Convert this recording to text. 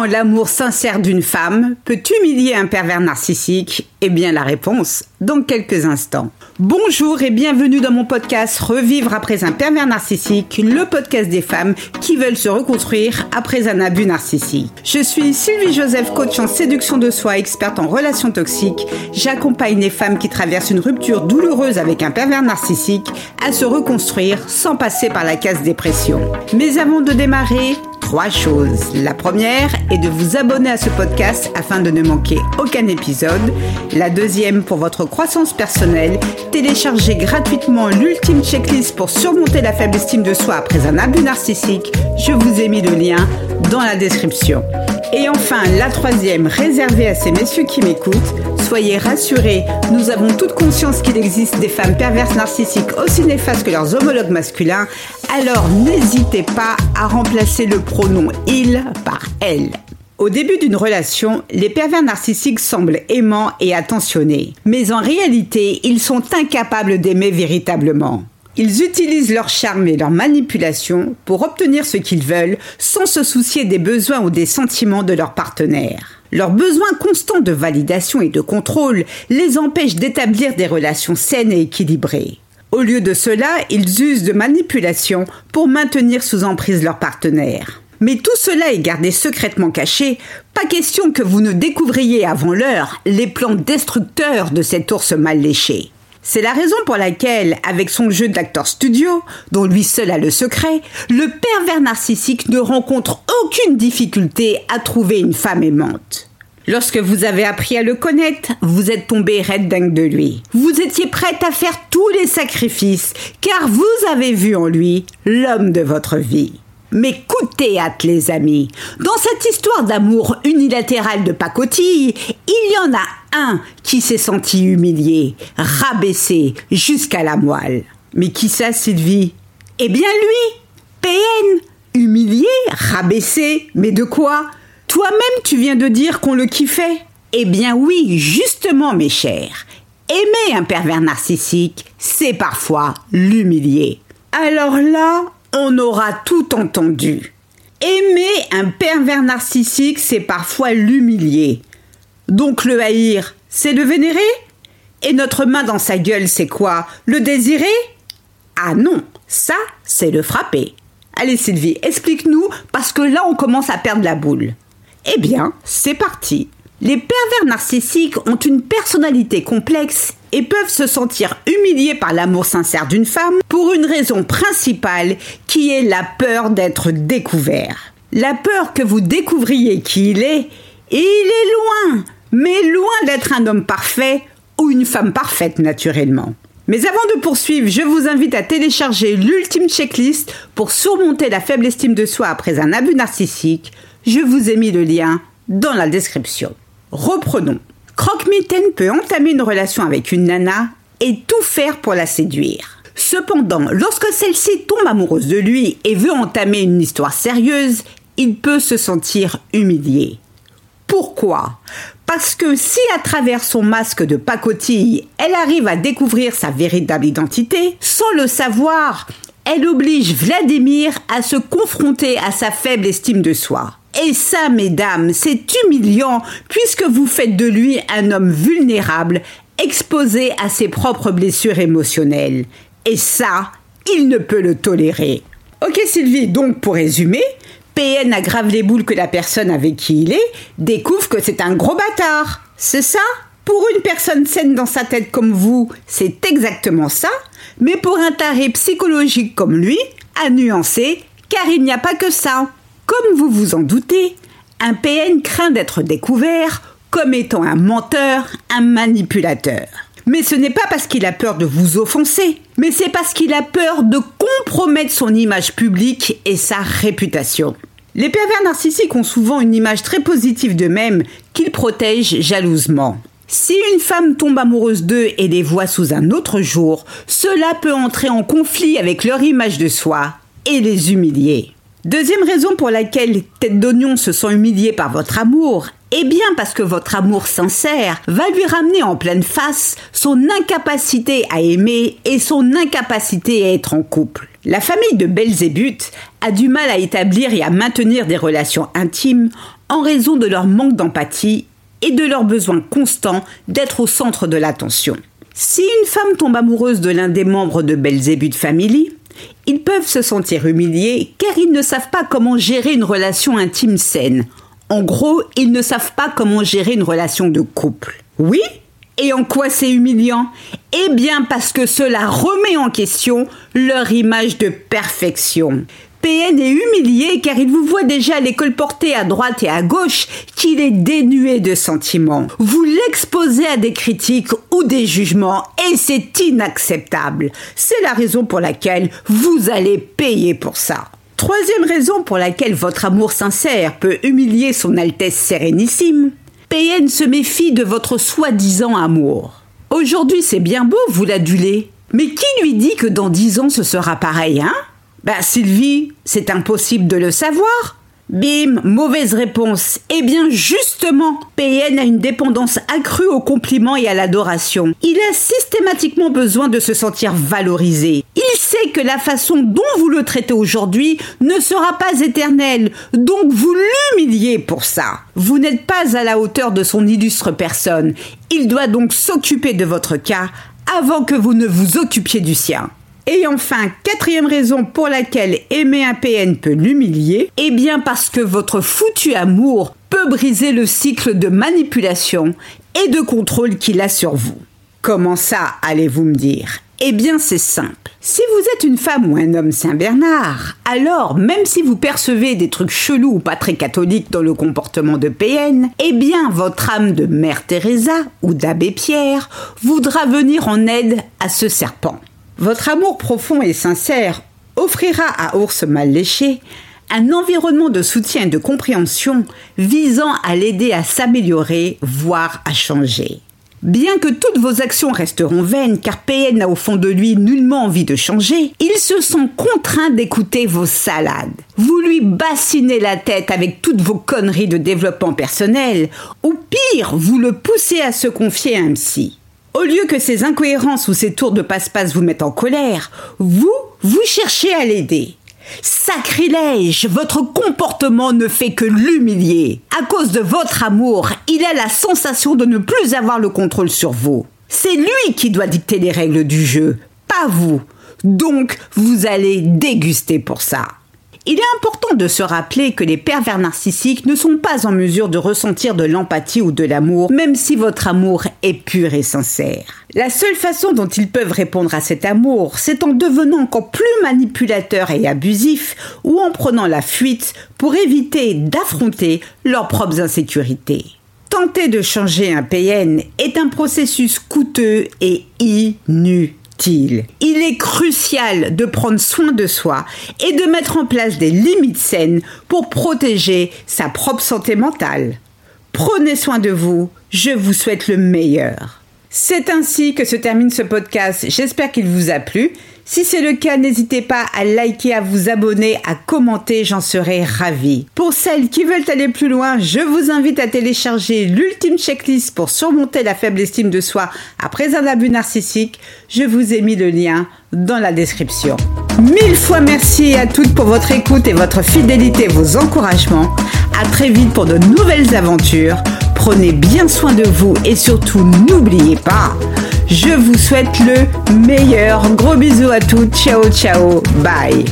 L'amour sincère d'une femme peut humilier un pervers narcissique? Eh bien la réponse dans quelques instants. Bonjour et bienvenue dans mon podcast Revivre après un pervers narcissique, le podcast des femmes qui veulent se reconstruire après un abus narcissique. Je suis Sylvie Joseph, coach en séduction de soi, experte en relations toxiques. J'accompagne les femmes qui traversent une rupture douloureuse avec un pervers narcissique à se reconstruire sans passer par la case dépression. Mais avant de démarrer, trois choses. La première est de vous abonner à ce podcast afin de ne manquer aucun épisode. La deuxième, pour votre croissance personnelle, téléchargez gratuitement l'ultime checklist pour surmonter la faible estime de soi après un abus narcissique. Je vous ai mis le lien dans la description. Et enfin, la troisième, réservée à ces messieurs qui m'écoutent, soyez rassurés, nous avons toute conscience qu'il existe des femmes perverses narcissiques aussi néfastes que leurs homologues masculins, alors n'hésitez pas à remplacer le pronom il par elle. Au début d'une relation, les pervers narcissiques semblent aimants et attentionnés, mais en réalité, ils sont incapables d'aimer véritablement. Ils utilisent leur charme et leur manipulation pour obtenir ce qu'ils veulent sans se soucier des besoins ou des sentiments de leur partenaire. Leur besoin constant de validation et de contrôle les empêche d'établir des relations saines et équilibrées. Au lieu de cela, ils usent de manipulation pour maintenir sous emprise leur partenaire. Mais tout cela est gardé secrètement caché, pas question que vous ne découvriez avant l'heure les plans destructeurs de cet ours mal léché. C'est la raison pour laquelle, avec son jeu d'acteur studio, dont lui seul a le secret, le pervers narcissique ne rencontre aucune difficulté à trouver une femme aimante. Lorsque vous avez appris à le connaître, vous êtes tombé red dingue de lui. Vous étiez prête à faire tous les sacrifices, car vous avez vu en lui l'homme de votre vie. Mais coup de théâtre, les amis. Dans cette histoire d'amour unilatéral de pacotille, il y en a un qui s'est senti humilié, rabaissé jusqu'à la moelle. Mais qui ça, Sylvie? Eh bien lui PN Humilié Rabaissé Mais de quoi? Toi-même, tu viens de dire qu'on le kiffait Eh bien oui, justement, mes chers. Aimer un pervers narcissique, c'est parfois l'humilier. Alors là, on aura tout entendu. Aimer un pervers narcissique, c'est parfois l'humilier. Donc le haïr, c'est le vénérer? Et notre main dans sa gueule, c'est quoi? Le désirer? Ah non, ça, c'est le frapper. Allez Sylvie, explique-nous, parce que là on commence à perdre la boule. Eh bien, c'est parti. Les pervers narcissiques ont une personnalité complexe et peuvent se sentir humiliés par l'amour sincère d'une femme pour une raison principale qui est la peur d'être découvert. La peur que vous découvriez qui il est, il est loin, mais loin d'être un homme parfait ou une femme parfaite naturellement. Mais avant de poursuivre, je vous invite à télécharger l'ultime checklist pour surmonter la faible estime de soi après un abus narcissique. Je vous ai mis le lien dans la description. Reprenons. Croque-Mitaine peut entamer une relation avec une nana et tout faire pour la séduire. Cependant, lorsque celle-ci tombe amoureuse de lui et veut entamer une histoire sérieuse, il peut se sentir humilié. Pourquoi? Parce que si à travers son masque de pacotille, elle arrive à découvrir sa véritable identité, sans le savoir, elle oblige Vladimir à se confronter à sa faible estime de soi. Et ça, mesdames, c'est humiliant puisque vous faites de lui un homme vulnérable, exposé à ses propres blessures émotionnelles. Et ça, il ne peut le tolérer. Ok Sylvie, donc pour résumer, PN aggrave les boules que la personne avec qui il est découvre que c'est un gros bâtard. C'est ça? Pour une personne saine dans sa tête comme vous, c'est exactement ça. Mais pour un taré psychologique comme lui, à nuancer, car il n'y a pas que ça. Comme vous vous en doutez, un PN craint d'être découvert comme étant un menteur, un manipulateur. Mais ce n'est pas parce qu'il a peur de vous offenser, mais c'est parce qu'il a peur de compromettre son image publique et sa réputation. Les pervers narcissiques ont souvent une image très positive d'eux-mêmes qu'ils protègent jalousement. Si une femme tombe amoureuse d'eux et les voit sous un autre jour, cela peut entrer en conflit avec leur image de soi et les humilier. Deuxième raison pour laquelle Tête d'Oignon se sent humiliée par votre amour, eh bien parce que votre amour sincère va lui ramener en pleine face son incapacité à aimer et son incapacité à être en couple. La famille de Belzébuth a du mal à établir et à maintenir des relations intimes en raison de leur manque d'empathie et de leur besoin constant d'être au centre de l'attention. Si une femme tombe amoureuse de l'un des membres de Belzébuth Family, ils peuvent se sentir humiliés car ils ne savent pas comment gérer une relation intime saine. En gros, ils ne savent pas comment gérer une relation de couple. Oui, et en quoi c'est humiliant? Eh bien parce que cela remet en question leur image de perfection. PN est humilié car il vous voit déjà les colporter à droite et à gauche qu'il est dénué de sentiments. Vous l'exposez à des critiques ou des jugements et c'est inacceptable. C'est la raison pour laquelle vous allez payer pour ça. Troisième raison pour laquelle votre amour sincère peut humilier son Altesse Sérénissime, PN se méfie de votre soi-disant amour. Aujourd'hui, c'est bien beau, vous l'adulez. Mais qui lui dit que dans dix ans ce sera pareil, hein? Bah, Sylvie, c'est impossible de le savoir. Bim, mauvaise réponse. Eh bien justement, PN a une dépendance accrue aux compliments et à l'adoration. Il a systématiquement besoin de se sentir valorisé. Il sait que la façon dont vous le traitez aujourd'hui ne sera pas éternelle, donc vous l'humiliez pour ça. Vous n'êtes pas à la hauteur de son illustre personne. Il doit donc s'occuper de votre cas avant que vous ne vous occupiez du sien. Et enfin, quatrième raison pour laquelle aimer un PN peut l'humilier, eh bien parce que votre foutu amour peut briser le cycle de manipulation et de contrôle qu'il a sur vous. Comment ça, allez-vous me dire? Eh bien c'est simple. Si vous êtes une femme ou un homme Saint-Bernard, alors même si vous percevez des trucs chelous ou pas très catholiques dans le comportement de PN, eh bien votre âme de Mère Teresa ou d'Abbé Pierre voudra venir en aide à ce serpent. Votre amour profond et sincère offrira à Ours mal léché un environnement de soutien et de compréhension visant à l'aider à s'améliorer, voire à changer. Bien que toutes vos actions resteront vaines, car PN n'a au fond de lui nullement envie de changer, il se sent contraint d'écouter vos salades. Vous lui bassinez la tête avec toutes vos conneries de développement personnel, ou pire, vous le poussez à se confier à un. Au lieu que ces incohérences ou ces tours de passe-passe vous mettent en colère, vous, vous cherchez à l'aider. Sacrilège, votre comportement ne fait que l'humilier. À cause de votre amour, il a la sensation de ne plus avoir le contrôle sur vous. C'est lui qui doit dicter les règles du jeu, pas vous. Donc, vous allez déguster pour ça. Il est important de se rappeler que les pervers narcissiques ne sont pas en mesure de ressentir de l'empathie ou de l'amour, même si votre amour est pur et sincère. La seule façon dont ils peuvent répondre à cet amour, c'est en devenant encore plus manipulateurs et abusifs, ou en prenant la fuite pour éviter d'affronter leurs propres insécurités. Tenter de changer un PN est un processus coûteux et inutile. Il est crucial de prendre soin de soi et de mettre en place des limites saines pour protéger sa propre santé mentale. Prenez soin de vous, je vous souhaite le meilleur. C'est ainsi que se termine ce podcast. J'espère qu'il vous a plu. Si c'est le cas, n'hésitez pas à liker, à vous abonner, à commenter, j'en serai ravie. Pour celles qui veulent aller plus loin, je vous invite à télécharger l'ultime checklist pour surmonter la faible estime de soi après un abus narcissique. Je vous ai mis le lien dans la description. Mille fois merci à toutes pour votre écoute et votre fidélité, vos encouragements. À très vite pour de nouvelles aventures. Prenez bien soin de vous et surtout n'oubliez pas, je vous souhaite le meilleur. Gros bisous à toutes. Ciao ciao. Bye.